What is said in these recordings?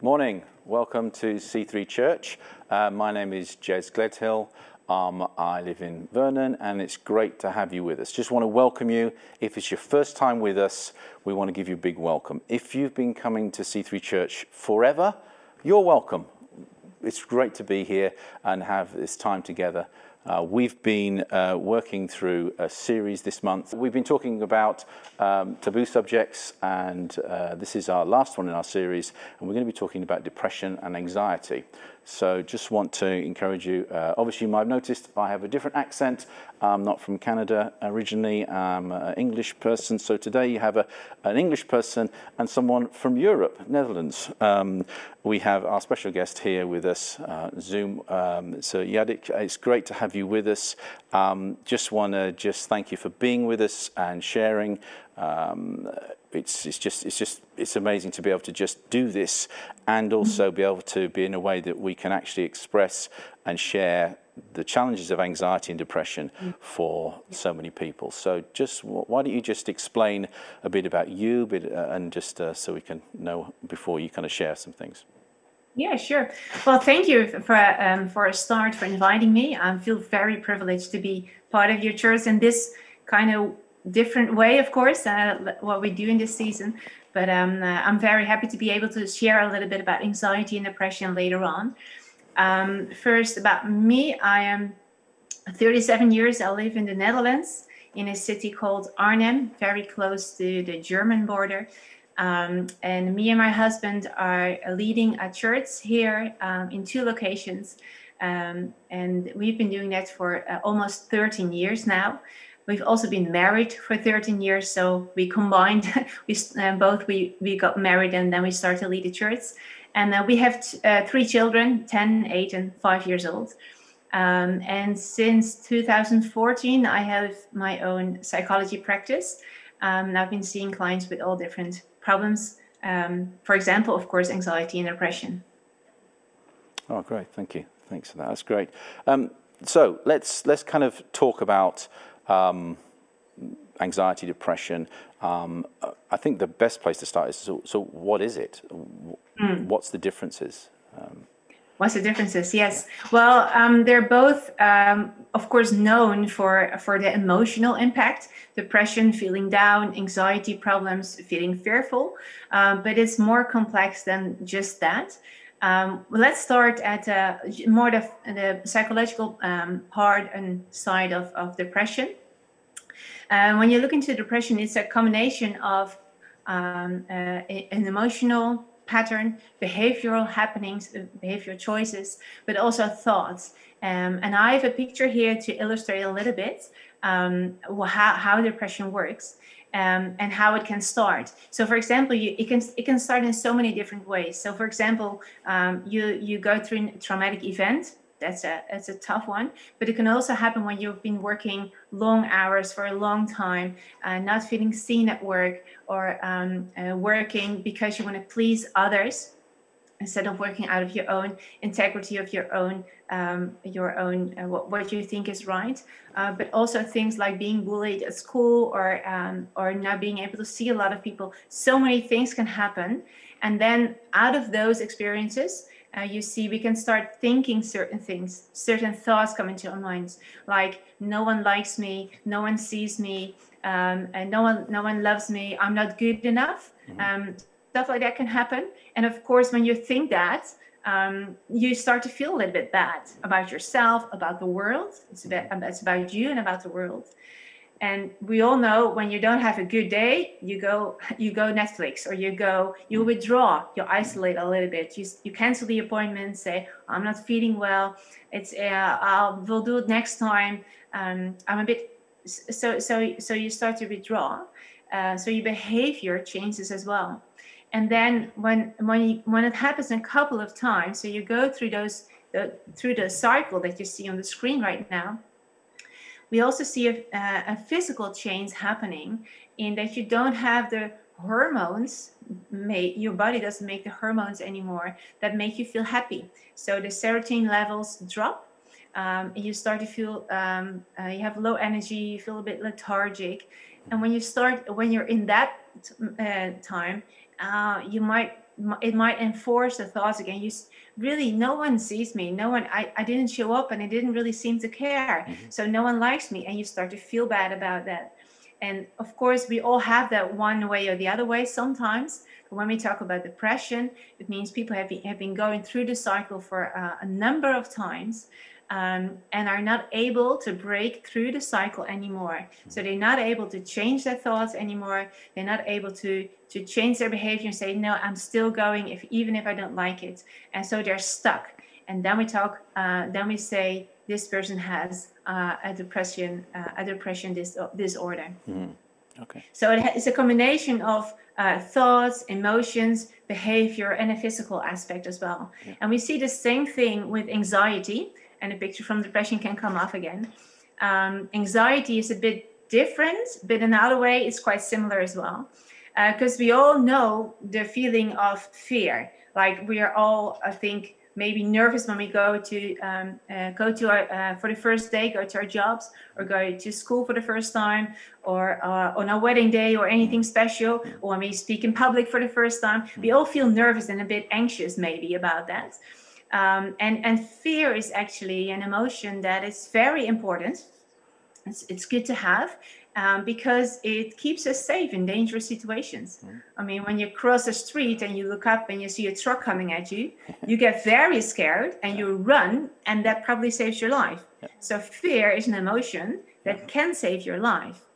Morning. Welcome to C3 Church. Uh, my name is Jez Gledhill. Um, I live in Vernon, and it's great to have you with us. Just want to welcome you. If it's your first time with us, we want to give you a big welcome. If you've been coming to C3 Church forever, you're welcome. It's great to be here and have this time together. Uh, we've been uh, working through a series this month. We've been talking about um, taboo subjects, and uh, this is our last one in our series, and we're going to be talking about depression and anxiety. So just want to encourage you. Uh, obviously, you might have noticed I have a different accent. I'm not from Canada originally. I'm an English person. So today you have a, an English person and someone from Europe, Netherlands. Um, we have our special guest here with us, uh, Zoom. Um, so Yadik, it's great to have you with us. Um, just want to just thank you for being with us and sharing. Um, it's, it's just it's just it's amazing to be able to just do this and also be able to be in a way that we can actually express and share the challenges of anxiety and depression for so many people. So just why don't you just explain a bit about you bit, uh, and just uh, so we can know before you kind of share some things. Yeah, sure. Well, thank you for um, for a start for inviting me. I feel very privileged to be part of your church in this kind of different way, of course, uh, what we do in this season. But um, uh, I'm very happy to be able to share a little bit about anxiety and depression later on. Um, first, about me, I am 37 years. I live in the Netherlands in a city called Arnhem, very close to the German border. Um, and me and my husband are leading a church here um, in two locations. Um, and we've been doing that for uh, almost 13 years now. We've also been married for 13 years, so we combined. we uh, both we we got married and then we started lead a church. And uh, we have t- uh, three children, 10, 8, and 5 years old. Um, and since 2014, I have my own psychology practice. Um, and I've been seeing clients with all different problems. Um, for example, of course, anxiety and depression. Oh, great! Thank you. Thanks for that. That's great. Um, so let's let's kind of talk about um, anxiety, depression. Um, I think the best place to start is so, so what is it? Mm. What's the differences? Um, What's the differences? Yes. Well, um, they're both, um, of course, known for for the emotional impact: depression, feeling down, anxiety problems, feeling fearful. Um, but it's more complex than just that. Um, let's start at uh, more the, the psychological um, part and side of, of depression. Uh, when you look into depression, it's a combination of um, uh, an emotional pattern, behavioral happenings, uh, behavioral choices, but also thoughts. Um, and I have a picture here to illustrate a little bit um, how, how depression works. Um, and how it can start. So, for example, you, it can it can start in so many different ways. So, for example, um, you you go through a traumatic event, that's a that's a tough one but it can also happen when you've been working long hours for a long time uh, not feeling seen at work or um, uh, working because you want to please others instead of working out of your own integrity of your own um, your own uh, what, what you think is right uh, but also things like being bullied at school or um, or not being able to see a lot of people so many things can happen and then out of those experiences uh, you see we can start thinking certain things certain thoughts come into our minds like no one likes me no one sees me um, and no one no one loves me i'm not good enough mm-hmm. Um, stuff like that can happen. And of course when you think that um, you start to feel a little bit bad about yourself about the world. It's about, it's about you and about the world. And we all know when you don't have a good day you go you go netflix or you go you withdraw you isolate a little bit. You, you cancel the appointment say i'm not feeling well. It's uh, i'll we'll do it next time. Um, i'm a bit so so so you start to withdraw. Uh, so your behavior changes as well and then when when you, when it happens a couple of times so you go through those the, through the cycle that you see on the screen right now we also see a, a physical change happening in that you don't have the hormones make your body doesn't make the hormones anymore that make you feel happy. So the serotonin levels drop um, you start to feel um, uh, you have low energy you feel a bit lethargic. And when you start when you're in that uh, time uh, you might it might enforce the thoughts again. You really, no one sees me. No one, I, I didn't show up and I didn't really seem to care. Mm-hmm. So no one likes me. And you start to feel bad about that. And of course, we all have that one way or the other way sometimes. When we talk about depression, it means people have been, have been going through the cycle for uh, a number of times um, and are not able to break through the cycle anymore. So they're not able to change their thoughts anymore. They're not able to to change their behavior and say, no, I'm still going if even if I don't like it. And so they're stuck. And then we talk. Uh, then we say this person has uh, a depression uh, a depression dis- disorder. Mm-hmm. Okay. So it it's a combination of uh, thoughts, emotions, behavior, and a physical aspect as well. Yeah. And we see the same thing with anxiety and a picture from depression can come off again. Um, anxiety is a bit different, but in another way, it's quite similar as well. Because uh, we all know the feeling of fear. Like we are all, I think, maybe nervous when we go to um, uh, go to our uh, for the first day, go to our jobs, or go to school for the first time, or uh, on our wedding day, or anything special, or when we speak in public for the first time. We all feel nervous and a bit anxious, maybe about that. Um, and, and fear is actually an emotion that is very important. It's, it's good to have um, because it keeps us safe in dangerous situations. Mm. I mean, when you cross a street and you look up and you see a truck coming at you, you get very scared and you run, and that probably saves your life. Yeah. So, fear is an emotion that can save your life.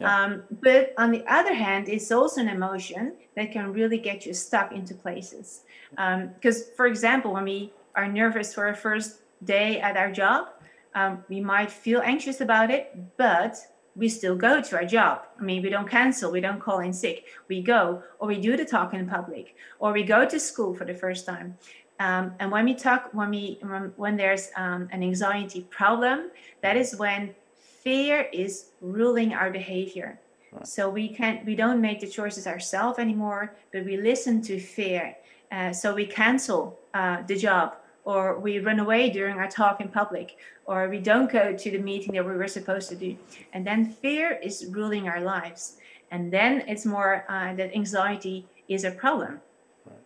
Yeah. Um, but on the other hand, it's also an emotion that can really get you stuck into places. Because, um, for example, when we are nervous for our first day at our job, um, we might feel anxious about it, but we still go to our job. I mean, we don't cancel, we don't call in sick. We go, or we do the talk in public, or we go to school for the first time. Um, and when we talk, when we when there's um, an anxiety problem, that is when fear is ruling our behavior. Right. So we can't, we don't make the choices ourselves anymore, but we listen to fear. Uh, so we cancel uh, the job, or we run away during our talk in public, or we don't go to the meeting that we were supposed to do. And then fear is ruling our lives. And then it's more uh, that anxiety is a problem. Right.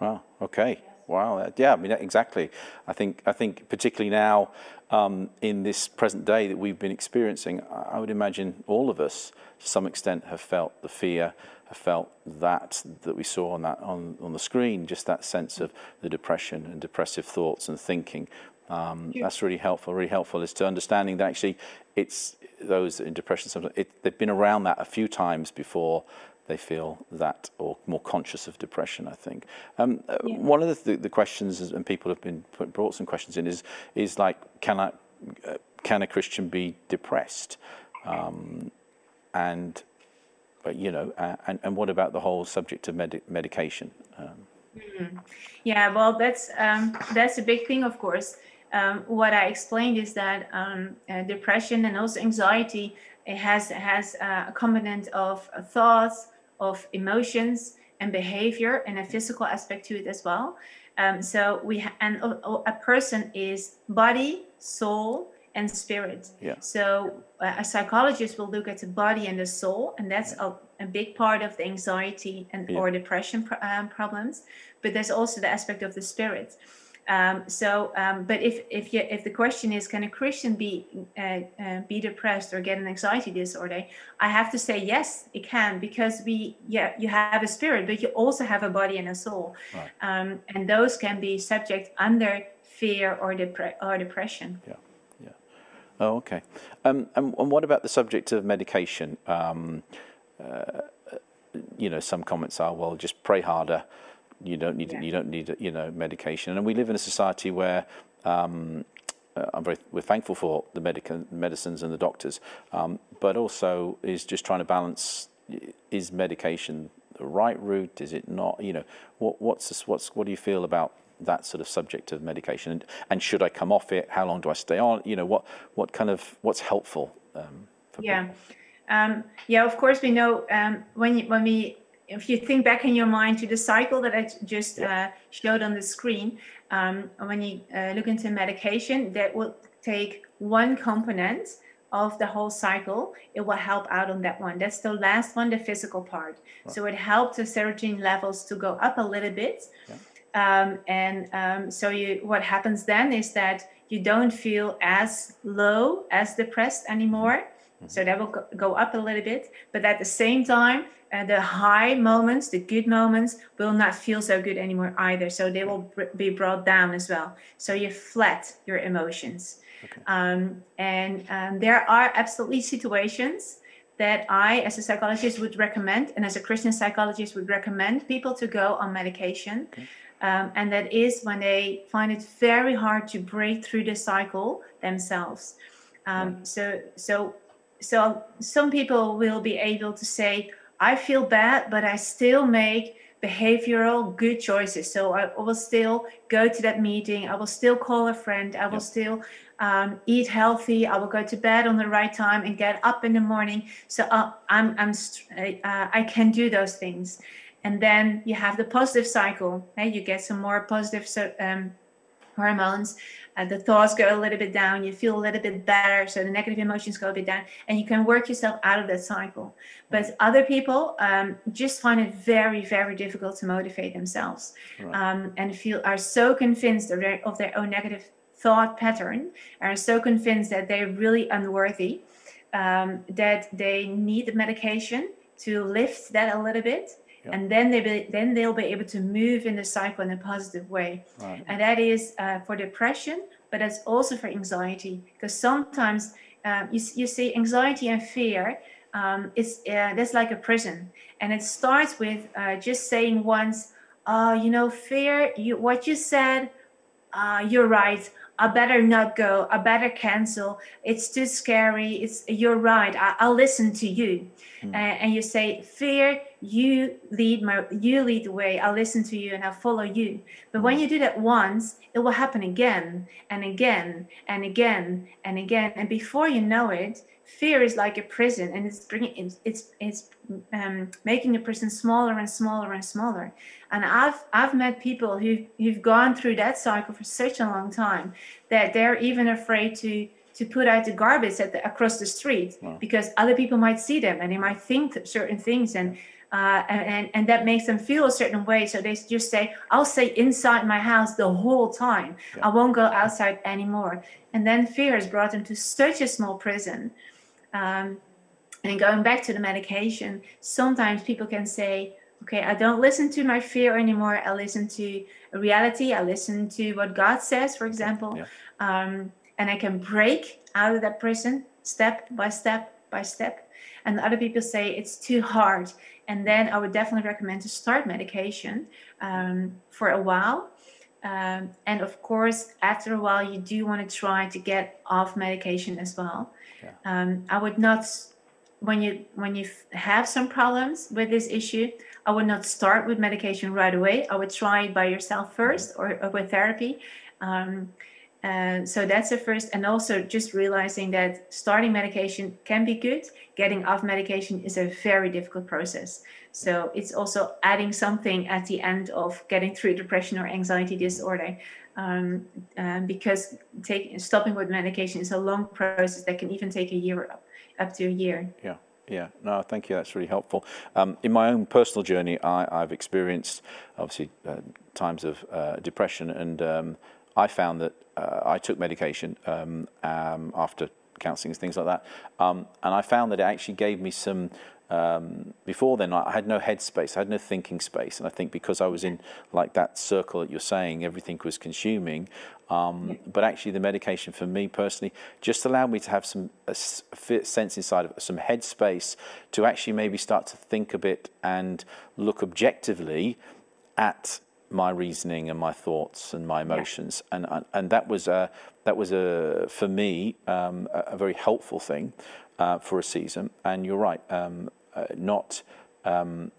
Wow. Okay. Wow. Yeah. I mean, exactly. I think. I think particularly now, um, in this present day that we've been experiencing, I would imagine all of us, to some extent, have felt the fear, have felt that that we saw on that on, on the screen, just that sense of the depression and depressive thoughts and thinking. Um, that's really helpful. Really helpful is to understanding that actually it's those in depression. Sometimes it, they've been around that a few times before they feel that or more conscious of depression, I think. Um, uh, yeah. One of the, the, questions, and people have been put, brought some questions in, is, is like, can, I, uh, can a Christian be depressed? Um, and, but, you know, uh, and, and what about the whole subject of med- medication? Um, mm-hmm. Yeah, well, that's, um, that's a big thing, of course. Um, what I explained is that um, uh, depression and also anxiety it has has uh, a component of thoughts, of emotions and behavior and a physical aspect to it as well. Um, so we ha- and a, a, person is body, soul, and spirit. Yeah. So uh, a psychologist will look at the body and the soul, and that's yeah. a, a, big part of the anxiety and yeah. or depression pr- um, problems. But there's also the aspect of the spirit. Um, so, um, but if if you if the question is can a Christian be uh, uh, be depressed or get an anxiety disorder, I have to say yes, it can because we yeah you have a spirit, but you also have a body and a soul, right. um, and those can be subject under fear or depre- or depression. Yeah, yeah. Oh, okay. Um, and, and what about the subject of medication? Um, uh, you know, some comments are well, just pray harder you don't need yeah. you don't need you know medication. And we live in a society where um, uh, I'm very we're thankful for the medical medicines and the doctors, um, but also is just trying to balance is medication the right route? Is it not? You know, what what's this, what's what do you feel about that sort of subject of medication and, and should I come off it? How long do I stay on? You know, what what kind of what's helpful? Um, yeah. Um, yeah, of course, we know um, when you, when we if you think back in your mind to the cycle that I just uh, showed on the screen, um, when you uh, look into medication, that will take one component of the whole cycle, it will help out on that one. That's the last one, the physical part. Right. So it helps the serotonin levels to go up a little bit. Yeah. Um, and um, so you, what happens then is that you don't feel as low, as depressed anymore. Mm-hmm. So that will go up a little bit. But at the same time, uh, the high moments, the good moments, will not feel so good anymore either. So they will br- be brought down as well. So you flat your emotions. Okay. Um, and um, there are absolutely situations that I, as a psychologist, would recommend, and as a Christian psychologist, would recommend people to go on medication. Okay. Um, and that is when they find it very hard to break through the cycle themselves. Um. So, so, so some people will be able to say, "I feel bad, but I still make behavioral good choices. So I will still go to that meeting. I will still call a friend. I will yep. still um, eat healthy. I will go to bed on the right time and get up in the morning. So uh, I'm, I'm, uh, I can do those things. And then you have the positive cycle. Right? You get some more positive um, hormones. Uh, the thoughts go a little bit down. You feel a little bit better. So the negative emotions go a bit down, and you can work yourself out of that cycle. But other people um, just find it very, very difficult to motivate themselves, right. um, and feel are so convinced of their, of their own negative thought pattern are so convinced that they're really unworthy um, that they need medication to lift that a little bit yep. and then they be, then they'll be able to move in the cycle in a positive way right. and that is uh, for depression but that's also for anxiety because sometimes um, you, you see anxiety and fear um, it's uh, that's like a prison and it starts with uh, just saying once uh, you know fear you what you said uh, you're right I better not go. I better cancel. It's too scary. It's you're right. I, will listen to you. Mm. Uh, and you say, fear, you lead my, you lead the way. I'll listen to you and I'll follow you. But mm. when hmm. you do that once, it will happen again and again and again and again. And before you know it, fear is like a prison, and it's bringing, it's, it's, it's um, making a prison smaller and smaller and smaller. And I've I've met people who who've gone through that cycle for such a long time that they're even afraid to to put out the garbage at the, across the street wow. because other people might see them and they might think certain things and, uh, and and that makes them feel a certain way. So they just say, "I'll stay inside my house the whole time. Yeah. I won't go outside anymore." And then fear has brought them to such a small prison. Um, and going back to the medication, sometimes people can say, okay, I don't listen to my fear anymore. I listen to reality. I listen to what God says, for example. Yeah. Um, and I can break out of that prison step by step by step. And other people say it's too hard. And then I would definitely recommend to start medication um, for a while. Um, and of course, after a while, you do want to try to get off medication as well. Yeah. Um, I would not, when you when you have some problems with this issue, I would not start with medication right away. I would try it by yourself first or, or with therapy. Um, uh, so that's the first, and also just realizing that starting medication can be good. Getting off medication is a very difficult process. So it's also adding something at the end of getting through depression or anxiety disorder, um, um, because taking stopping with medication is a long process that can even take a year up, up to a year. Yeah. Yeah, no, thank you. That's really helpful. Um, in my own personal journey, I, have experienced obviously uh, times of uh, depression, and um, I found that uh, I took medication um, um after counselling and things like that, um, and I found that it actually gave me some um, before then, I had no headspace, I had no thinking space, and I think because I was in like that circle that you're saying, everything was consuming. Um, but actually, the medication for me personally just allowed me to have some a sense inside of some headspace to actually maybe start to think a bit and look objectively at my reasoning and my thoughts and my emotions, yeah. and and that was a that was a for me um, a, a, very helpful thing uh, for a season. And you're right. Um, uh, not. Um,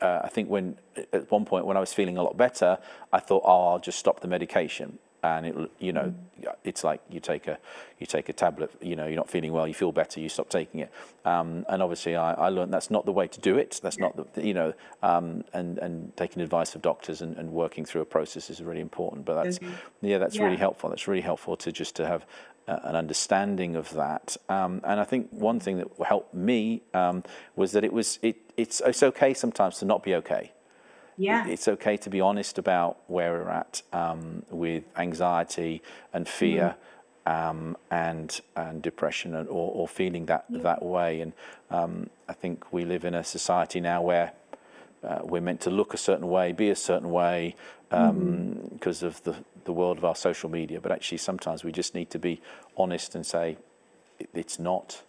uh, I think when at one point when I was feeling a lot better, I thought, oh, I'll just stop the medication, and it, you know, mm. it's like you take a you take a tablet. You know, you're not feeling well, you feel better, you stop taking it. Um, and obviously, I, I, learned that's not the way to do it. That's not the you know, um, and and taking advice of doctors and, and working through a process is really important. But that's mm-hmm. yeah, that's yeah. really helpful. That's really helpful to just to have an understanding of that. Um, and I think one thing that helped me um, was that it was it, it's it's okay sometimes to not be okay. Yeah. It's okay to be honest about where we're at um, with anxiety and fear. Mm. Um, and and depression and, or, or feeling that yeah. that way. And um, I think we live in a society now where uh, we're meant to look a certain way, be a certain way, because um, mm-hmm. of the the world of our social media. But actually, sometimes we just need to be honest and say it's not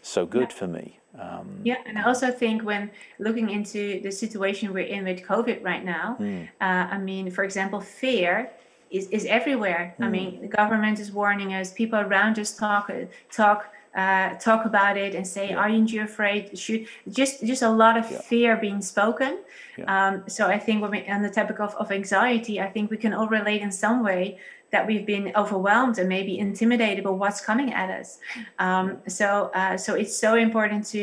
so good yeah. for me. Um, yeah, and I also think when looking into the situation we're in with COVID right now, mm. uh, I mean, for example, fear is, is everywhere. Mm. I hmm. mean, the government is warning us. People around us talk talk uh, talk about it and say, yeah. "Aren't you afraid?" Should just just a lot of yeah. fear being spoken. Yeah. Um, so I think when we on the topic of, of anxiety, I think we can all relate in some way that we've been overwhelmed and maybe intimidated by what's coming at us. Um, so uh, so it's so important to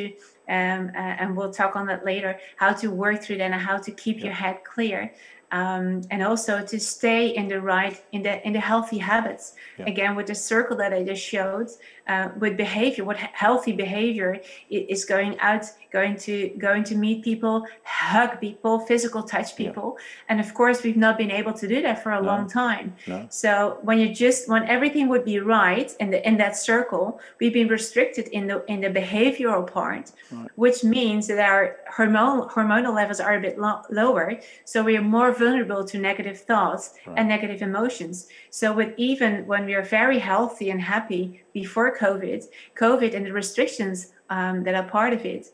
um, uh, and we'll talk on that later how to work through that and how to keep your head clear um, and also to stay in the right in the in the healthy habits yeah. again with the circle that i just showed uh, with behavior what healthy behavior is going out going to going to meet people hug people physical touch people yeah. and of course we've not been able to do that for a no. long time no. so when you just when everything would be right in the in that circle we've been restricted in the in the behavioral part right. which means that our hormonal hormonal levels are a bit lo- lower so we are more vulnerable to negative thoughts right. and negative emotions so with even when we are very healthy and happy before COVID, COVID and the restrictions um, that are part of it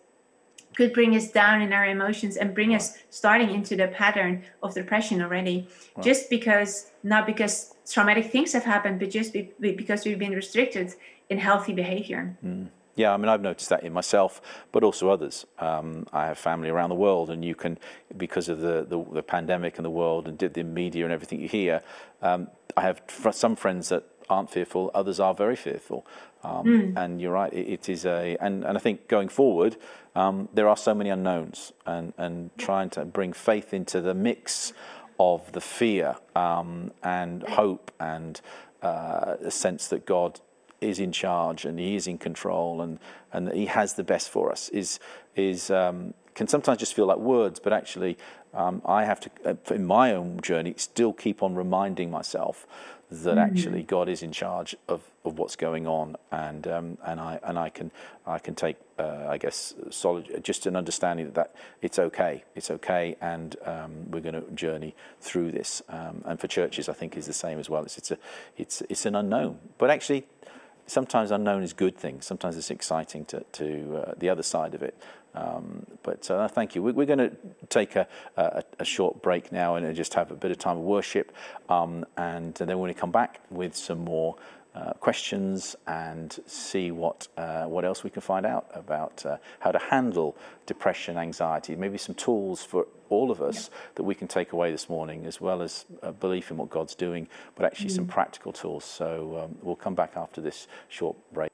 could bring us down in our emotions and bring us starting into the pattern of depression already. Wow. Just because, not because traumatic things have happened, but just be, because we've been restricted in healthy behavior. Mm. Yeah, I mean, I've noticed that in myself, but also others. Um, I have family around the world, and you can, because of the, the, the pandemic and the world and the media and everything you hear, um, I have some friends that aren't fearful, others are very fearful. Um, mm. And you're right, it, it is a, and, and I think going forward, um, there are so many unknowns, and, and trying to bring faith into the mix of the fear um, and hope and uh, a sense that God is in charge and He is in control and, and that He has the best for us is, is um, can sometimes just feel like words, but actually, um, I have to, uh, in my own journey, still keep on reminding myself that mm-hmm. actually God is in charge of, of what's going on, and um, and I and I can I can take uh, I guess solid just an understanding that, that it's okay, it's okay, and um, we're going to journey through this. Um, and for churches, I think is the same as well. It's it's a it's it's an unknown, but actually. Sometimes unknown is good thing. Sometimes it's exciting to, to uh, the other side of it. Um, but uh, thank you. We, are going to take a, a, a, short break now and just have a bit of time of worship. Um, and then we're going to come back with some more uh, questions and see what, uh, what else we can find out about uh, how to handle depression, anxiety, maybe some tools for all of us yeah. that we can take away this morning, as well as a belief in what God's doing, but actually mm. some practical tools. So um, we'll come back after this short break.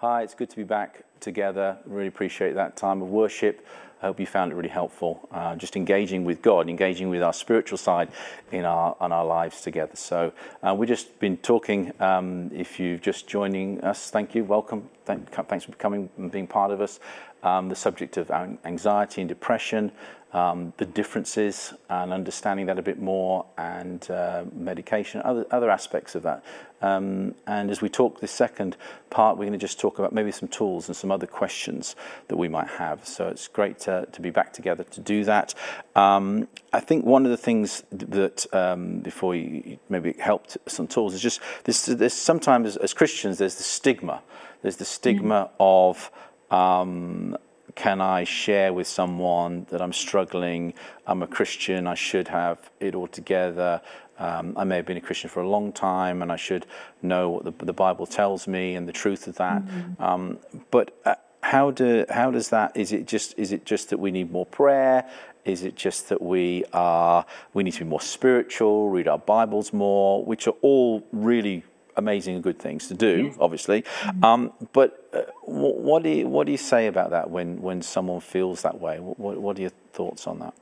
Hi, it's good to be back together. Really appreciate that time of worship. I hope you found it really helpful. Uh, just engaging with God, engaging with our spiritual side in our on our lives together. So uh, we've just been talking. Um, if you're just joining us, thank you, welcome. Thank, thanks for coming and being part of us. Um, the subject of anxiety and depression um, the differences and understanding that a bit more, and uh, medication, other, other aspects of that. Um, and as we talk this second part, we're going to just talk about maybe some tools and some other questions that we might have. So it's great to, to be back together to do that. Um, I think one of the things that, um, before you maybe helped some tools, is just this, this sometimes as Christians, there's the stigma. There's the stigma mm. of um, can I share with someone that I'm struggling? I'm a Christian, I should have it all together. Um, I may have been a Christian for a long time and I should know what the, the Bible tells me and the truth of that. Mm-hmm. Um, but uh, how, do, how does that, is it, just, is it just that we need more prayer? Is it just that we are we need to be more spiritual, read our Bibles more, which are all really amazing and good things to do, obviously. Mm-hmm. Um, but uh, what, do you, what do you say about that when, when someone feels that way? What, what are your thoughts on that?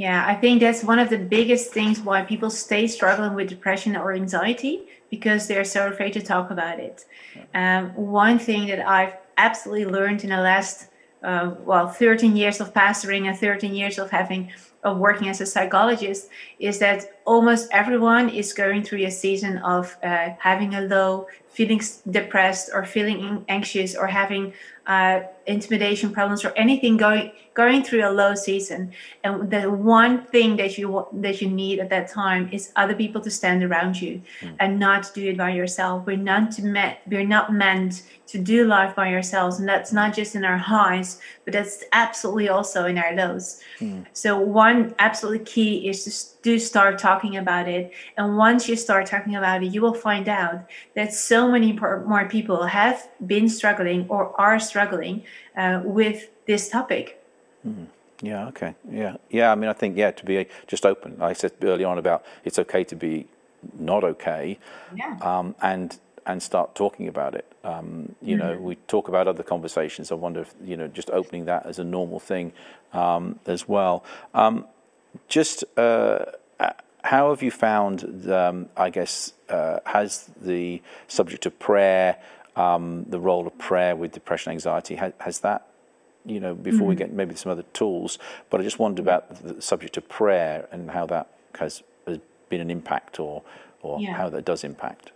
Yeah, I think that's one of the biggest things why people stay struggling with depression or anxiety because they're so afraid to talk about it. Um, one thing that I've absolutely learned in the last, uh, well, 13 years of pastoring and 13 years of having of working as a psychologist is that almost everyone is going through a season of uh, having a low, feeling depressed, or feeling anxious, or having uh, intimidation problems or anything going going through a low season. And the one thing that you that you need at that time is other people to stand around you mm. and not do it by yourself. We're not to met we're not meant to do life by ourselves. And that's not just in our highs but that's absolutely also in our lows. Mm. so one absolutely key is to do start talking about it. And once you start talking about it you will find out that so many more people have been struggling or are struggling uh, with this topic mm. Yeah. Okay. Yeah. Yeah. I mean, I think yeah to be just open. I said early on about it's okay to be not okay, yeah. um, and and start talking about it. Um, you mm-hmm. know, we talk about other conversations. I wonder if you know just opening that as a normal thing um, as well. Um, just uh, how have you found? Um, I guess uh, has the subject of prayer, um, the role of prayer with depression, anxiety, has, has that you know, before mm-hmm. we get maybe some other tools. But I just wondered about the subject of prayer and how that has, has been an impact or, or yeah. how that does impact.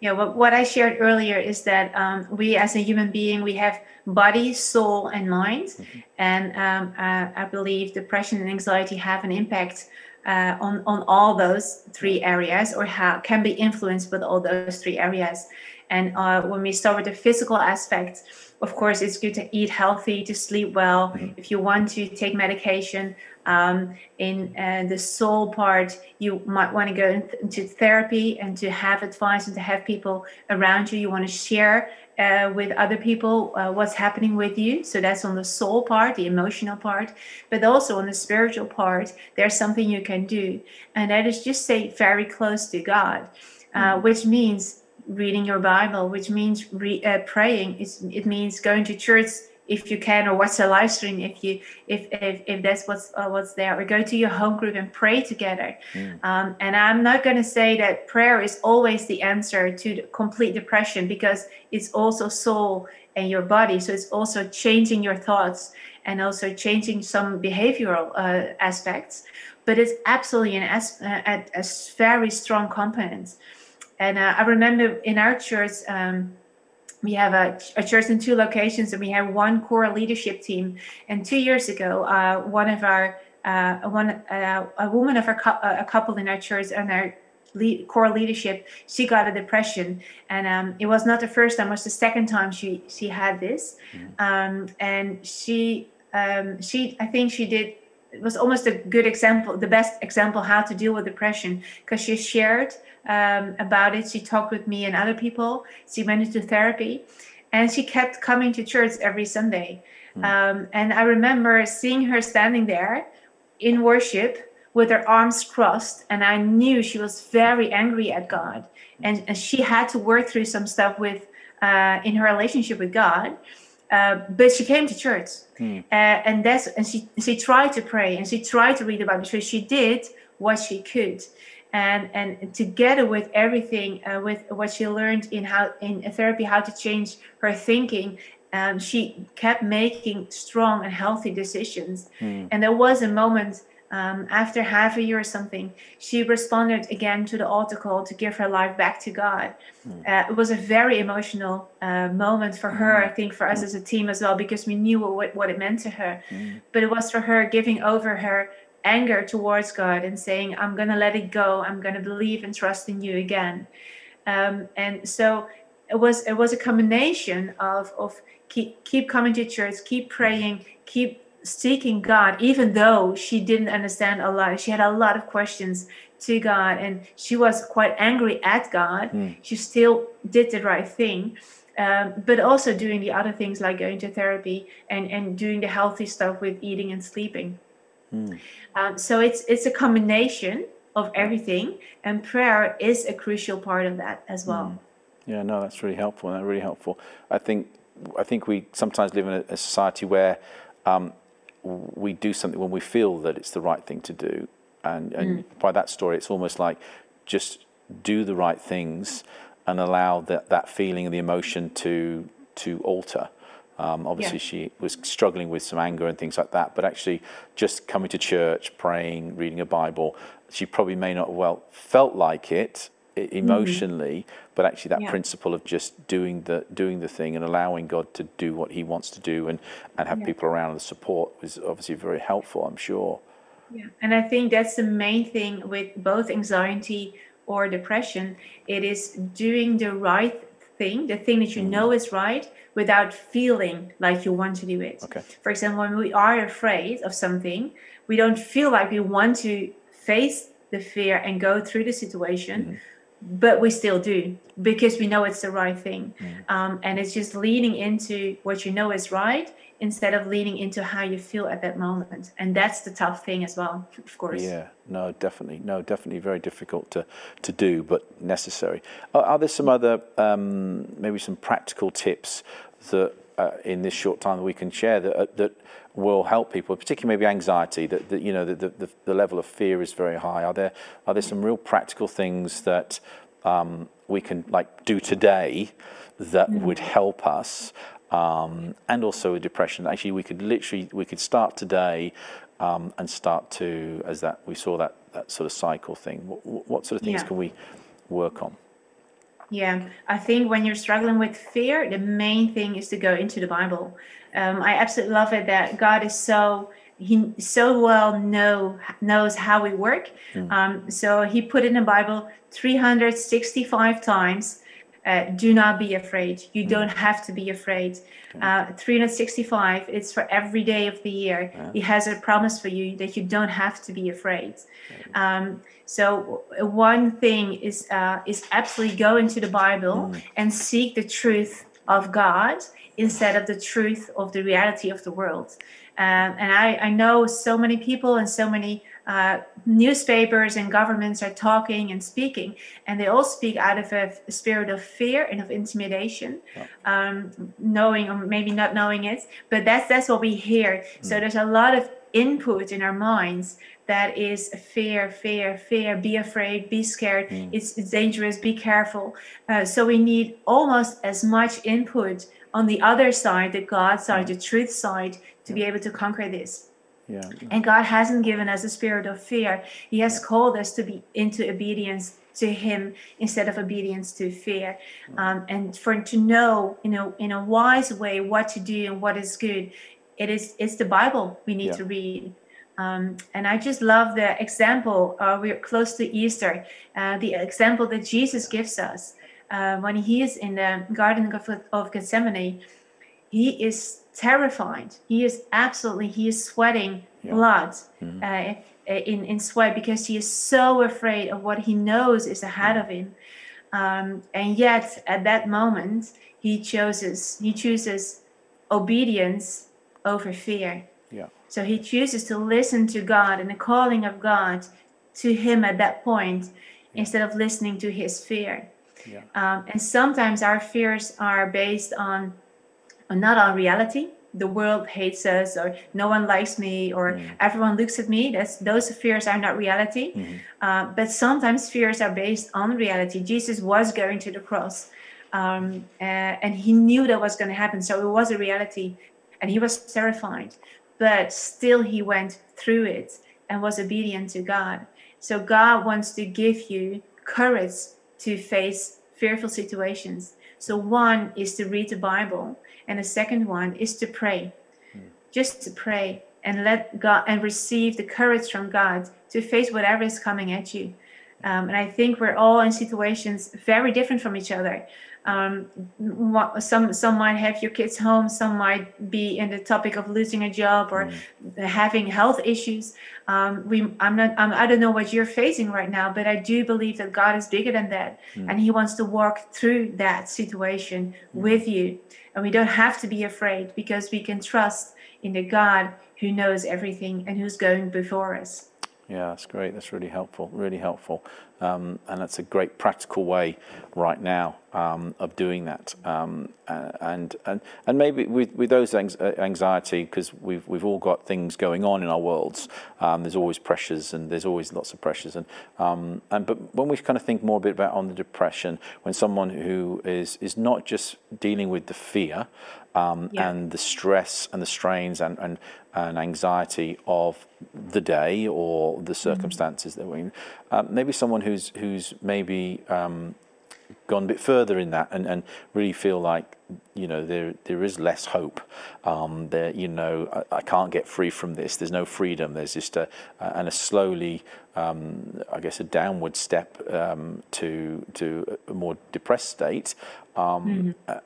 Yeah, well, what I shared earlier is that um, we, as a human being, we have body, soul, and mind, mm-hmm. and um, uh, I believe depression and anxiety have an impact uh, on on all those three areas, or how can be influenced with all those three areas. And uh, when we start with the physical aspect, of course, it's good to eat healthy, to sleep well. Mm-hmm. If you want to take medication, um, in uh, the soul part, you might want to go into therapy and to have advice and to have people around you. You want to share uh, with other people uh, what's happening with you. So that's on the soul part, the emotional part, but also on the spiritual part, there's something you can do, and that is just stay very close to God, uh, mm-hmm. which means reading your Bible, which means re- uh, praying. It's, it means going to church if you can, or watch a live stream if you if if, if that's what's uh, what's there, or go to your home group and pray together. Mm. Um, and I'm not going to say that prayer is always the answer to complete depression because it's also soul and your body. So it's also changing your thoughts and also changing some behavioral uh, aspects. But it's absolutely an as, uh, a, a very strong component. And uh, I remember in our church, um, we have a, a, church in two locations, and we have one core leadership team. And two years ago, uh, one of our uh, one uh, a woman of our a couple in our church and our lead, core leadership, she got a depression, and um, it was not the first time; it was the second time she she had this. Mm-hmm. Um, and she um, she I think she did it was almost a good example, the best example how to deal with depression because she shared um, about it. She talked with me and other people. She went into therapy, and she kept coming to church every Sunday. Mm. Um, and I remember seeing her standing there in worship with her arms crossed, and I knew she was very angry at God, and, and she had to work through some stuff with uh, in her relationship with God. Uh, but she came to church, mm. uh, and that's and she she tried to pray and she tried to read the Bible. So she did what she could, and and together with everything, uh, with what she learned in how in therapy, how to change her thinking, um, she kept making strong and healthy decisions. Mm. And there was a moment um, after half a year or something, she responded again to the altar call to give her life back to God. Mm. Uh, it was a very emotional uh, moment for her, I hmm. think, for us as a team as well, because we knew what, what it meant to her. Mm. But it was for her giving over her anger towards God and saying, I'm going to let it go. I'm going to believe and trust in you again. Um, and so it was it was a combination of of keep keep coming to church, keep praying, keep seeking God, even though she didn't understand a lot. She had a lot of questions to God and she was quite angry at God. Mm. She still did the right thing. Um, but also doing the other things like going to therapy and, and doing the healthy stuff with eating and sleeping. Mm. Um, so it's it's a combination of everything, and prayer is a crucial part of that as well. Mm. Yeah, no, that's really helpful. That's really helpful. I think I think we sometimes live in a, a society where um, we do something when we feel that it's the right thing to do. And, and by that story, it's almost like just do the right things and allow that, that feeling and the emotion to, to alter. Um, obviously, Yeah. she was struggling with some anger and things like that, but actually, just coming to church, praying, reading a Bible, she probably may not have well felt like it e- emotionally, but actually, that Yeah. principle of just doing the doing the thing and allowing God to do what He wants to do, and and have Yeah. people around the support was obviously very helpful. I'm sure. Yeah. And I think that's the main thing with both anxiety or depression. It is doing the right thing, the thing that you Mm-hmm. know is right, without feeling like you want to do it. Okay. For example, when we are afraid of something, we don't feel like we want to face the fear and go through the situation, Mm-hmm. But we still do because we know it's the right thing. Mm. Um, and it's just leaning into what you know is right instead of leaning into how you feel at that moment. And that's the tough thing as well, of course. Yeah, no, definitely, no, definitely, very difficult to, to do, but necessary. Are, are there some other, um, maybe some practical tips that uh, in this short time that we can share that uh, that will help people, particularly maybe anxiety, that, that you know the, the the level of fear is very high. Are there are there some real practical things that um, we can like do today that would help us? um, and also with depression. Actually, we could literally we could start today um, and start to as that we saw that that sort of cycle thing. What, what sort of things Yeah. can we work on? Yeah, I think when you're struggling with fear, the main thing is to go into the Bible. Um, I absolutely love it that God is so he so well know knows how we work. Um, so He put in the Bible 365 times. Uh, do not be afraid. You don't have to be afraid. Uh, 365. It's for every day of the year. He has a promise for you that you don't have to be afraid. Um, so one thing is uh, is absolutely go into the Bible and seek the truth of God instead of the truth of the reality of the world. Um, and I, I know so many people and so many uh, newspapers and governments are talking and speaking, and they all speak out of a, a spirit of fear and of intimidation, um, knowing or maybe not knowing it. But that's that's what we hear. So there's a lot of input in our minds that is fear, fear, fear. Be afraid. Be scared. It's, it's dangerous. Be careful. Uh, so we need almost as much input on the other side, the God side, the truth side, to be able to conquer this. Yeah, And God hasn't given us a spirit of fear. He has called us to be into obedience to Him instead of obedience to fear. Um, and for to know, you know, in a wise way what to do and what is good, it is it's the Bible we need Yeah. to read. Um, and I just love the example. Uh, we're close to Easter. Uh, the example that Jesus gives us uh, when He is in the Garden of, of Gethsemane he is terrified. He is absolutely he is sweating Yeah. blood uh, in, in sweat because he is so afraid of what he knows is ahead of him. Um, and yet at that moment he chooses he chooses obedience over fear. Yeah, so he chooses to listen to God and the calling of God to him at that point instead of listening to his fear. yeah, Um, and sometimes our fears are based on not on reality. The world hates us, or no one likes me, or everyone looks at me. That's those fears are not reality. Uh, but sometimes fears are based on reality. Jesus was going to the cross, um, uh, and he knew that was going to happen. So it was a reality, and he was terrified. But still, he went through it and was obedient to God. So God wants to give you courage to face fearful situations. So one is to read the Bible, and the second one is to pray. Just to pray and let God and receive the courage from God to face whatever is coming at you. Um, and I think we're all in situations very different from each other. Um, what- some some might have your kids home, some might be in the topic of losing a job or having health issues. Um, we I'm not I'm, I don't know what you're facing right now, but I do believe that God is bigger than that, and He wants to walk through that situation with you. And we don't have to be afraid because we can trust in the God who knows everything and who's going before us. Yeah, that's great. That's really helpful. Really helpful, um, and that's a great practical way right now um, of doing that. Um, and and and maybe with, with those uh, anxiety, because we've we've all got things going on in our worlds. Um, there's always pressures, and there's always lots of pressures. And um, and but when we kind of think more a bit about on the depression, when someone who is is not just dealing with the fear um, yeah. and the stress and the strains and, and, and anxiety of the day or the mm-hmm. circumstances mm-hmm. that we're in. Um, maybe someone who's who's maybe um, gone a bit further in that and, and really feel like you know there there is less hope. Um, there you know I, I, can't get free from this. There's no freedom. There's just a and a slowly um, I guess a downward step um, to to a more depressed state. Um, mm-hmm. Uh,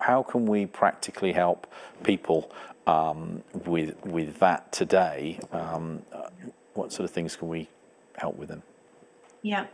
how can we practically help people um, with with that today? Um, what sort of things can we help with them? Yeah.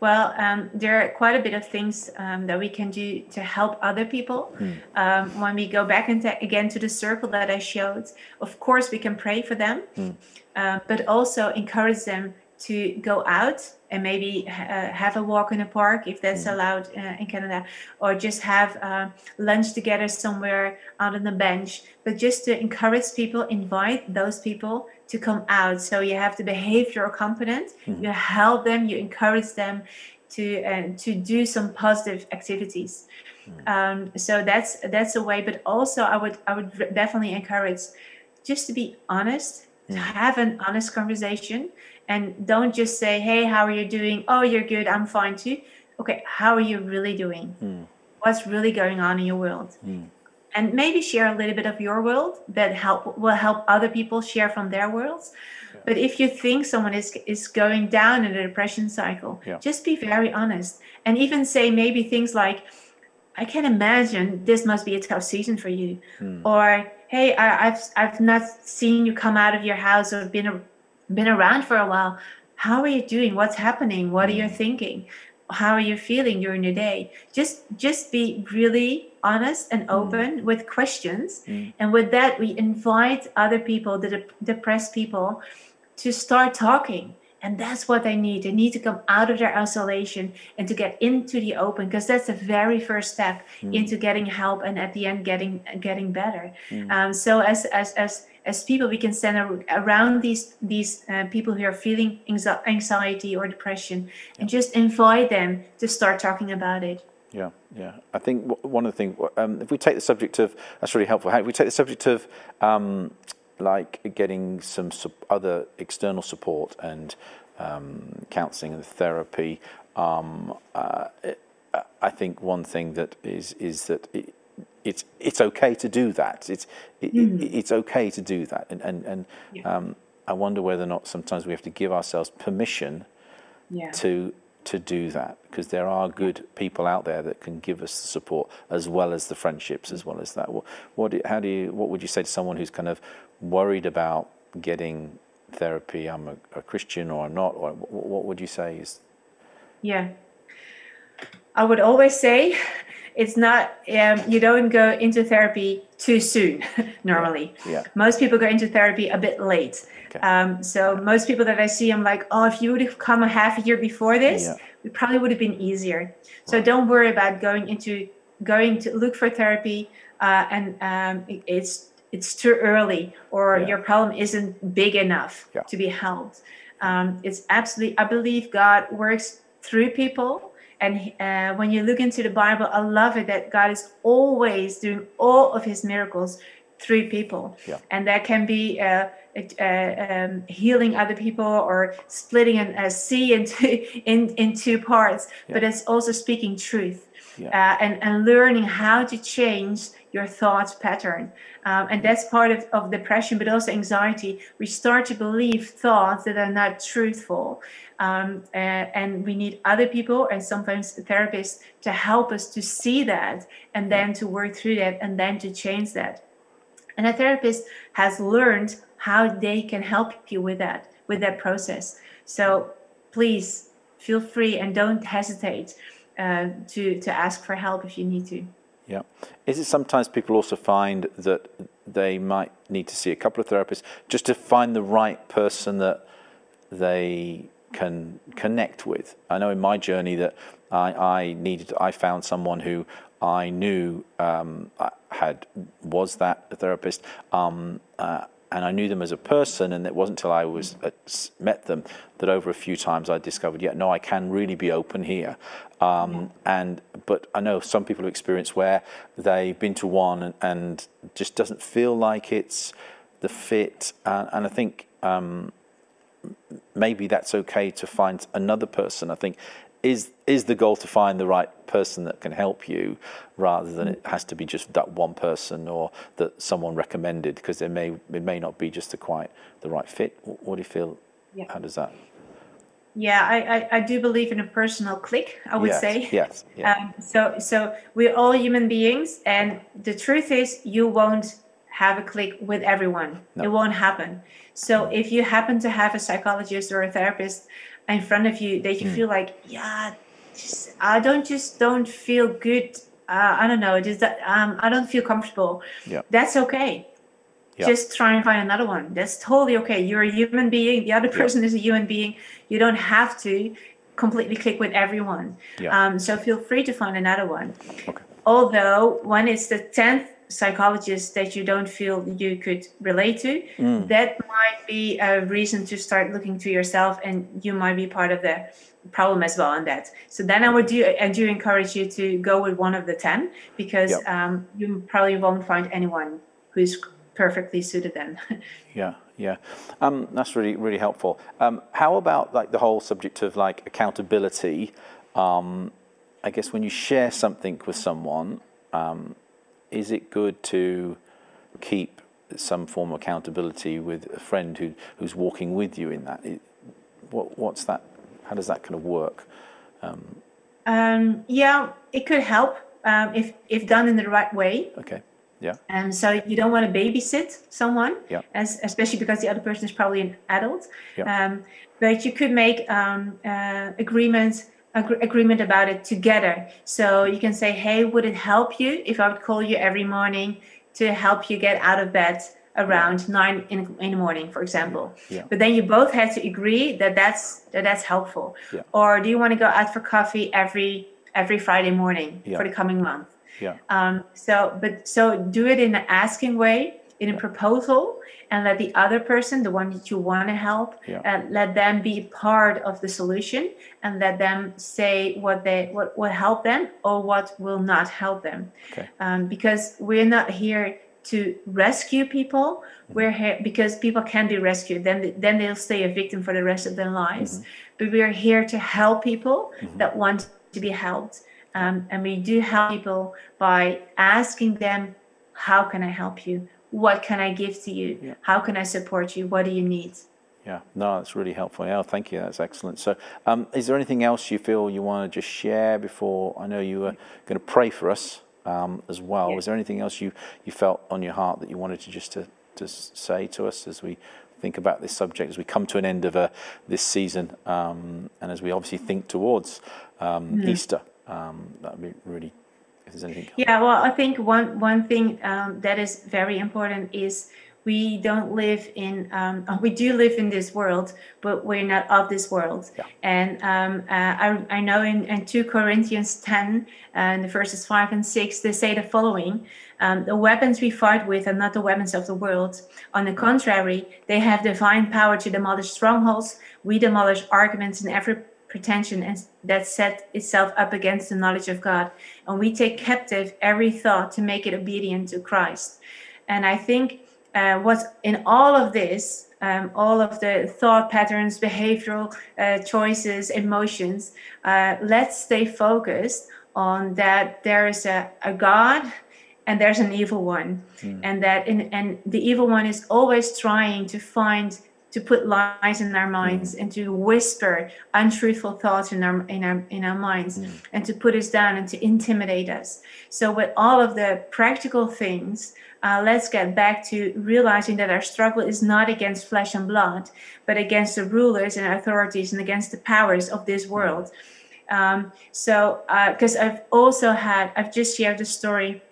Well, um, there are quite a bit of things um, that we can do to help other people. Mm. when we go back into, again to the circle that I showed, of course, we can pray for them, mm. uh, but also encourage them to go out and maybe uh, have a walk in a park if that's mm. allowed uh, in Canada, or just have uh, lunch together somewhere out on the bench. But just to encourage people, invite those people to come out. So you have the behavioral component. Mm. You help them, you encourage them to uh, to do some positive activities. Mm. Um, so that's that's a way. But also, I would I would definitely encourage just to be honest, to mm. have an honest conversation and don't just say hey how are you doing oh you're good i'm fine too okay how are you really doing mm. what's really going on in your world mm. And maybe share a little bit of your world that help will help other people share from their worlds yeah. but if you think someone is is going down in a depression cycle yeah. just be very honest and even say maybe things like i can imagine this must be a tough season for you mm. or hey I, have i've not seen you come out of your house or been been around for a while how are you doing what's happening what are you mm. thinking how are you feeling during the day just just be really honest and mm. open mm. with questions mm. and with that we invite other people the de- depressed people to start talking and that's what they need they need to come out of their isolation and to get into the open because that's the very first step mm. into getting help and at the end getting getting better mm. um, so as as as as people we can stand around these these uh, people who are feeling anxiety or depression and just invite them to start talking about it yeah yeah i think one of the things um, if we take the subject of that's really helpful if we take the subject of um, like getting some other external support and um, counseling and therapy um, uh, I think one thing that is is that it, it's it's okay to do that. It's it, mm. it's okay to do that, and and, and yeah. um, I wonder whether or not sometimes we have to give ourselves permission yeah. to to do that because there are good people out there that can give us the support as well as the friendships as well as that. What, what how do you what would you say to someone who's kind of worried about getting therapy? I'm a, a Christian or I'm not. Or what, what would you say is? Yeah, I would always say it's not um, you don't go into therapy too soon normally yeah. yeah. most people go into therapy a bit late okay. um, so most people that i see i'm like oh if you would have come a half a year before this yeah. it probably would have been easier so don't worry about going into going to look for therapy uh, and um, it, it's it's too early or yeah. your problem isn't big enough to be helped um, it's absolutely i believe god works through people and uh, when you look into the Bible, I love it that God is always doing all of his miracles through people. Yeah. And that can be uh, uh, um, healing other people or splitting a sea into, in, in two parts, yeah. but it's also speaking truth. Yeah. Uh, and, and learning how to change your thoughts pattern. Um, and that's part of, of depression, but also anxiety. We start to believe thoughts that are not truthful. Um, and, and, we need other people and sometimes therapists to help us to see that and then to work through that and then to change that. And a therapist has learned how they can help you with that, with that process. So please feel free and don't hesitate uh, to, to ask for help if you need to. Yeah. Is it sometimes people also find that they might need to see a couple of therapists just to find the right person that they can connect with. I know in my journey that I, I needed, I found someone who I knew um, had was that therapist, um, uh, and I knew them as a person. And it wasn't until I was uh, met them that over a few times I discovered, yeah, no, I can really be open here. Um, yeah. And but I know some people have experienced where they've been to one and, and just doesn't feel like it's the fit. And, and I think um, maybe that's okay to find another person. I think is is the goal to find the right person that can help you rather than it has to be just that one person or that someone recommended? Because there may it may not be just the quite the right fit. What do you feel? Yeah. how does that yeah I, I, I do believe in a personal click i would yes, say. yes yeah. Um, so so we're all human beings and the truth is you won't have a click with everyone. No. it won't happen. So if you happen to have a psychologist or a therapist in front of you that you mm. feel like, yeah, just, I don't just don't feel good. Uh, I don't know, just that um, I don't feel comfortable. Yeah. That's okay. Yeah. Just try and find another one. That's totally okay. You're a human being. The other person yeah. is a human being. You don't have to completely click with everyone. Yeah. Um, so feel free to find another one. Okay. Although when it's the tenth psychologist that you don't feel you could relate to, mm. that might be a reason to start looking to yourself, and you might be part of the problem as well on that. So then I would do I do encourage you to go with one of the ten because yep. um, you probably won't find anyone who's perfectly suited then. yeah, yeah, um, that's really really helpful. Um, how about like the whole subject of like accountability? Um, I guess when you share something with someone, um, is it good to keep some form of accountability with a friend who, who's walking with you in that? It, what, what's that? How does that kind of work? Um, um, yeah, it could help um, if if done in the right way. Okay. Yeah. And so you don't want to babysit someone, yeah. as especially because the other person is probably an adult. Yeah. Um, but you could make um, uh, agreements ag- agreement about it together. So you can say, hey, would it help you if I would call you every morning to help you get out of bed around yeah. nine in, in the morning, for example? Yeah. But then you both have to agree that that's that that's helpful. Yeah. Or do you want to go out for coffee every every Friday morning for the coming month? Yeah. Um, so, but so do it in an asking way in a proposal and let the other person the one that you want to help yeah. uh, let them be part of the solution and let them say what they what will help them or what will not help them okay. um, because we're not here to rescue people mm-hmm. we're here because people can be rescued then then they'll stay a victim for the rest of their lives mm-hmm. but we're here to help people mm-hmm. that want to be helped um, and we do help people by asking them how can i help you what can I give to you? Yeah. How can I support you? What do you need? Yeah, no, that's really helpful. Yeah, thank you. That's excellent. So, um, is there anything else you feel you want to just share before? I know you were going to pray for us um, as well. Yeah. Was there anything else you, you felt on your heart that you wanted to just to, to say to us as we think about this subject, as we come to an end of uh, this season, um, and as we obviously think towards mm-hmm. Easter? Um, that would be really if there's anything. Yeah, well, I think one one thing um, that is very important is we don't live in um, uh, we do live in this world but we're not of this world yeah. and um, uh, I, I know in, in 2 corinthians 10 and uh, verses 5 and 6 they say the following um, the weapons we fight with are not the weapons of the world on the contrary they have divine power to demolish strongholds we demolish arguments in every pretension and that set itself up against the knowledge of God. And we take captive every thought to make it obedient to Christ. And I think uh, what's in all of this, um, all of the thought patterns, behavioral uh, choices, emotions, uh, let's stay focused on that there is a, a God and there's an evil one. Mm. And that in, and the evil one is always trying to find to put lies in our minds mm. and to whisper untruthful thoughts in our in our in our minds mm. and to put us down and to intimidate us so with all of the practical things uh, let's get back to realizing that our struggle is not against flesh and blood but against the rulers and authorities and against the powers of this mm. world um, so because uh, i've also had i've just shared the story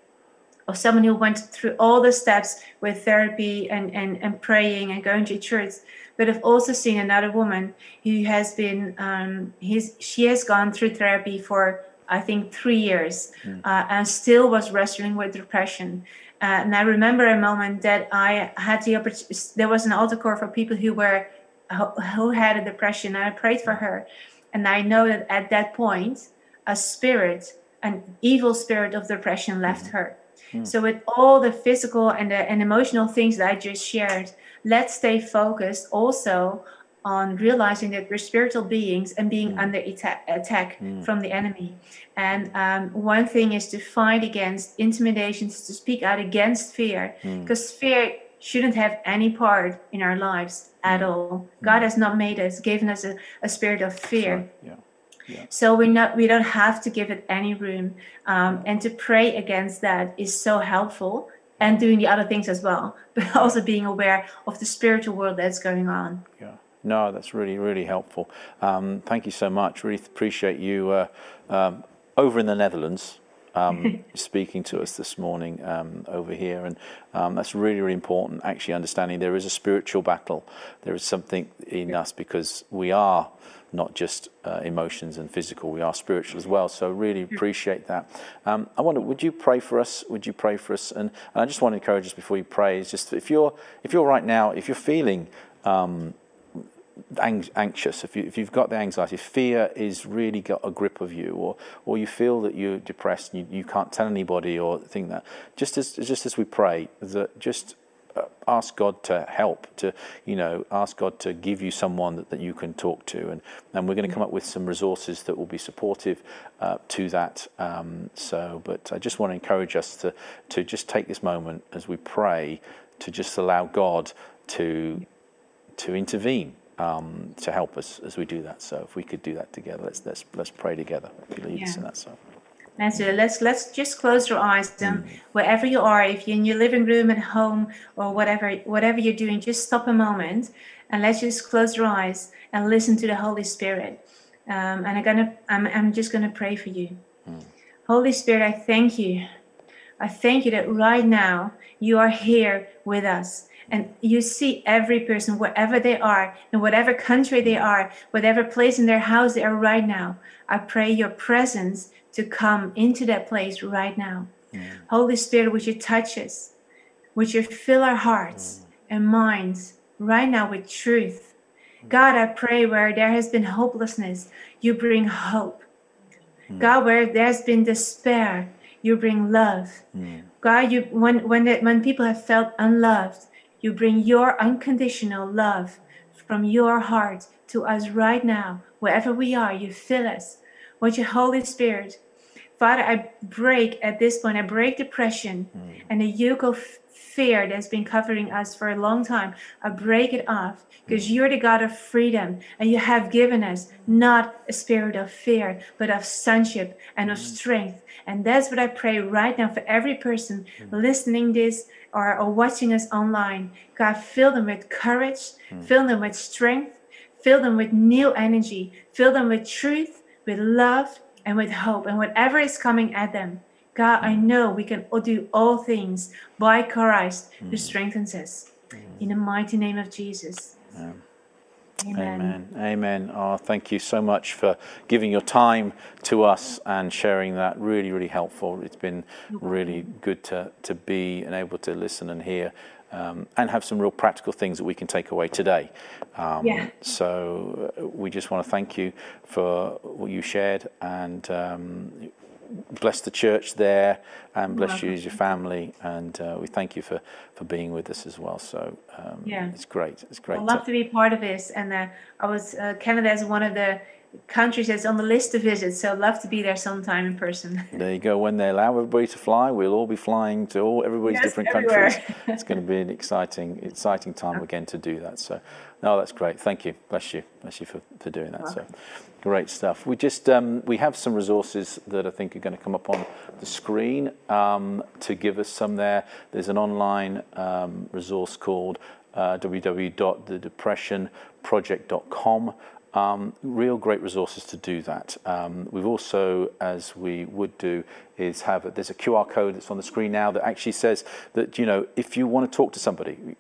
of someone who went through all the steps with therapy and, and, and praying and going to church but I've also seen another woman who has been, um, he's, she has gone through therapy for, I think, three years uh, and still was wrestling with depression. Uh, and I remember a moment that I had the opportunity, there was an altar call for people who were, who, who had a depression, and I prayed for her. And I know that at that point, a spirit, an evil spirit of depression left her. Hmm. So, with all the physical and, the, and emotional things that I just shared, let's stay focused also on realizing that we're spiritual beings and being hmm. under attack, attack from the enemy. And um, one thing is to fight against intimidations, to speak out against fear, because fear shouldn't have any part in our lives at all. God has not made us, given us a, a spirit of fear. Yeah. So we not we don't have to give it any room, um, and to pray against that is so helpful. And doing the other things as well, but also being aware of the spiritual world that's going on. Yeah. No, that's really, really helpful. Um, thank you so much. Really appreciate you uh, um, over in the Netherlands um, speaking to us this morning um, over here. And um, that's really, really important, actually understanding there is a spiritual battle. There is something in us because we are not just uh, emotions and physical, we are spiritual as well. So, really appreciate that. Um, I wonder, would you pray for us? Would you pray for us? And, and I just want to encourage us before you pray, is just if you're, if you're right now, if you're feeling um, anxious, if, you, if you've got the anxiety, fear is really got a grip of you, or, or you feel that you're depressed and you, you can't tell anybody or think that, just as, just as we pray, that just ask God to help, to, you know, ask God to give you someone that, that you can talk to. And, and we're going to come up with some resources that will be supportive uh, to that. Um, so, but I just want to encourage us to, to just take this moment as we pray to just allow God to, to intervene um, to help us as we do that. So if we could do that together, let's let's let's pray together. If you lead us in that. So Let's. Let's let's just close your eyes. Um, wherever you are, if you're in your living room at home or whatever whatever you're doing, just stop a moment and let's just close your eyes and listen to the Holy Spirit. Um, and I'm gonna I'm I'm just gonna pray for you. Holy Spirit, I thank you. I thank you that right now you are here with us and you see every person wherever they are, in whatever country they are, whatever place in their house they are right now. I pray your presence to come into that place right now. Mm. Holy Spirit, would you touch us? Would you fill our hearts mm. and minds right now with truth? Mm. God, I pray where there has been hopelessness, you bring hope. God, where there's been despair, you bring love. God, you when when when people have felt unloved, you bring your unconditional love from your heart to us right now, wherever we are. You fill us with your Holy Spirit. Father, I break at this point, I break depression mm. and the yoke of fear that's been covering us for a long time. I break it off because you're the God of freedom and you have given us not a spirit of fear, but of sonship and of mm. strength. And that's what I pray right now for every person mm. listening this or, or watching us online. God, fill them with courage, mm. fill them with strength, fill them with new energy, fill them with truth, with love, and with hope, and whatever is coming at them. God, I know we can do all things by Christ who strengthens us. In the mighty name of Jesus. Amen. Amen. Amen. Oh, thank you so much for giving your time to us and sharing that. Really, really helpful. It's been really good to, to be and able to listen and hear um, and have some real practical things that we can take away today. Um, Yeah. So uh, we just want to thank you for what you shared and um, bless the church there and bless you as your family. And uh, we thank you for, for being with us as well. So um, Yeah. it's great. It's great. I'd love to be part of this. And uh, I was, uh, Canada is one of the countries that's on the list to visit. So I'd love to be there sometime in person. There you go. When they allow everybody to fly, we'll all be flying to all everybody's Yes, different everywhere. countries. it's going to be an exciting, exciting time again to do that. So, no, that's great. Thank you. Bless you. Bless you for, for doing that. So, great stuff. We just um, we have some resources that I think are going to come up on the screen um, to give us some there. There's an online um, resource called uh, www.thedepressionproject.com. Um, real great resources to do that. Um, we've also, as we would do, is have there's a QR code that's on the screen now that actually says that you know if you want to talk to somebody,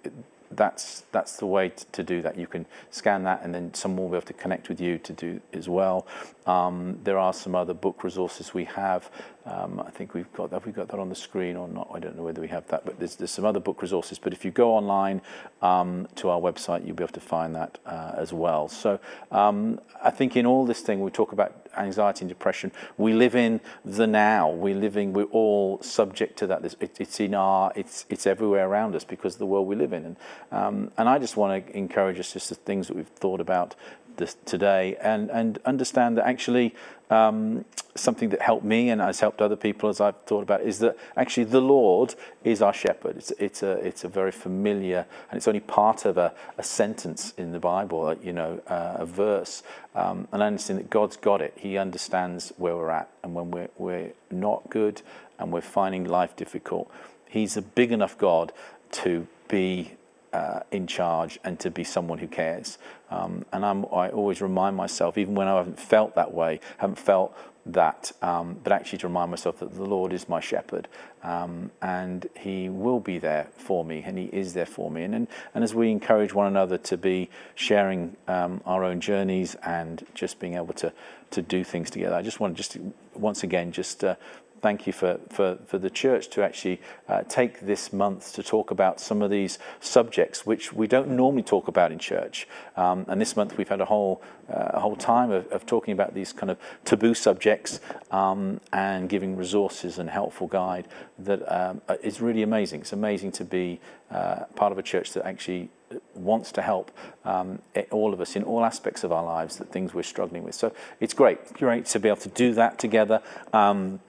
that's that's the way to, to, do that. You can scan that, and then someone will be able to connect with you to do as well. Um, there are some other book resources we have. Um, I think we've got have we got that on the screen or not? I don't know whether we have that, but there's there's some other book resources. But if you go online um, to our website, you'll be able to find that uh, as well. So um, I think in all this thing we talk about anxiety and depression. We live in the now. We're living. We're all subject to that. It, it's in our. It's it's everywhere around us because of the world we live in. And um, and I just want to encourage us just the things that we've thought about this today and and understand that actually um, something that helped me and has helped other people as I've thought about is that actually the Lord is our shepherd. It's, it's, a, it's a very familiar, and it's only part of a, a sentence in the Bible, you know, uh, a verse. Um, and I understand that God's got it. He understands where we're at. And when we're, we're not good and we're finding life difficult, He's a big enough God to be uh, in charge and to be someone who cares. Um, and I'm, I always remind myself, even when I haven't felt that way, haven't felt that, um, but actually to remind myself that the Lord is my shepherd um, and He will be there for me and He is there for me. And, and, and as we encourage one another to be sharing um, our own journeys and just being able to, to do things together, I just want to just once again just uh, thank you for, for, for the church to actually uh, take this month to talk about some of these subjects which we don't normally talk about in church. Um, and this month we've had a whole, uh, a whole time of, of, talking about these kind of taboo subjects um, and giving resources and helpful guide that um, is really amazing. It's amazing to be uh, part of a church that actually wants to help um, all of us in all aspects of our lives, that things we're struggling with. So it's great, great to be able to do that together. Um,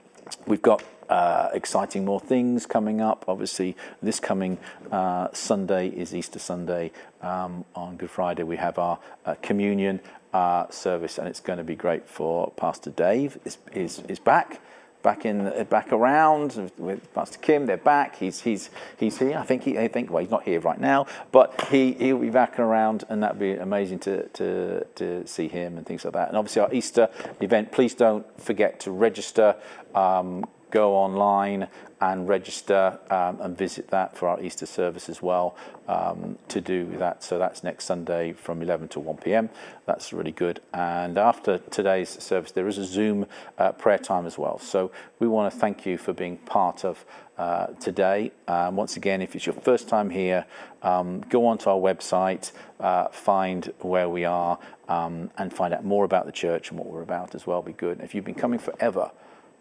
We've got uh, exciting more things coming up. Obviously, this coming uh, Sunday is Easter Sunday. Um, on Good Friday, we have our uh, communion uh, service, and it's going to be great for Pastor Dave. is is, is back back in back around with Pastor Kim. They're back. He's he's he's here. I think he I think well he's not here right now, but he he'll be back around, and that'd be amazing to to to see him and things like that. And obviously our Easter event. Please don't forget to register. Um, go online and register um, and visit that for our Easter service as well um, to do that. So that's next Sunday from 11 to 1 p.m. That's really good. And after today's service, there is a Zoom uh, prayer time as well. So we want to thank you for being part of uh, today. Um, once again, if it's your first time here, um, go onto our website, uh, find where we are, um, and find out more about the church and what we're about as well. Be good. if you've been coming forever,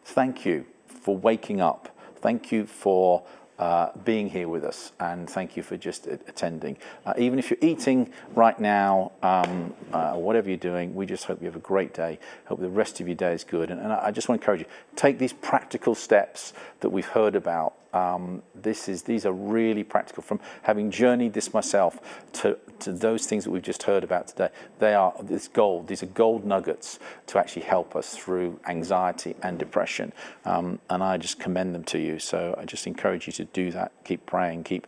thank you for waking up. Thank you for uh, being here with us, and thank you for just attending. Uh, even if you're eating right now, um, uh, whatever you're doing, we just hope you have a great day. Hope the rest of your day is good. And, and I just want to encourage you take these practical steps that we've heard about um, this is these are really practical. From having journeyed this myself to to those things that we've just heard about today, they are this gold. These are gold nuggets to actually help us through anxiety and depression. Um, and I just commend them to you. So I just encourage you to do that. Keep praying. Keep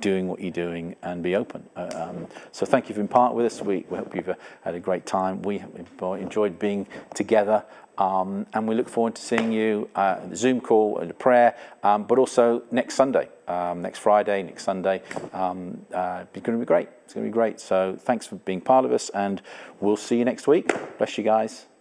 doing what you're doing and be open. Uh, um, so thank you for being part with us. We, we hope you've uh, had a great time. We enjoyed being together. Um, and we look forward to seeing you uh, the Zoom call and the prayer, um, but also next Sunday, um, next Friday, next Sunday. Um, uh, it's going to be great. It's going to be great. So thanks for being part of us, and we'll see you next week. Bless you guys.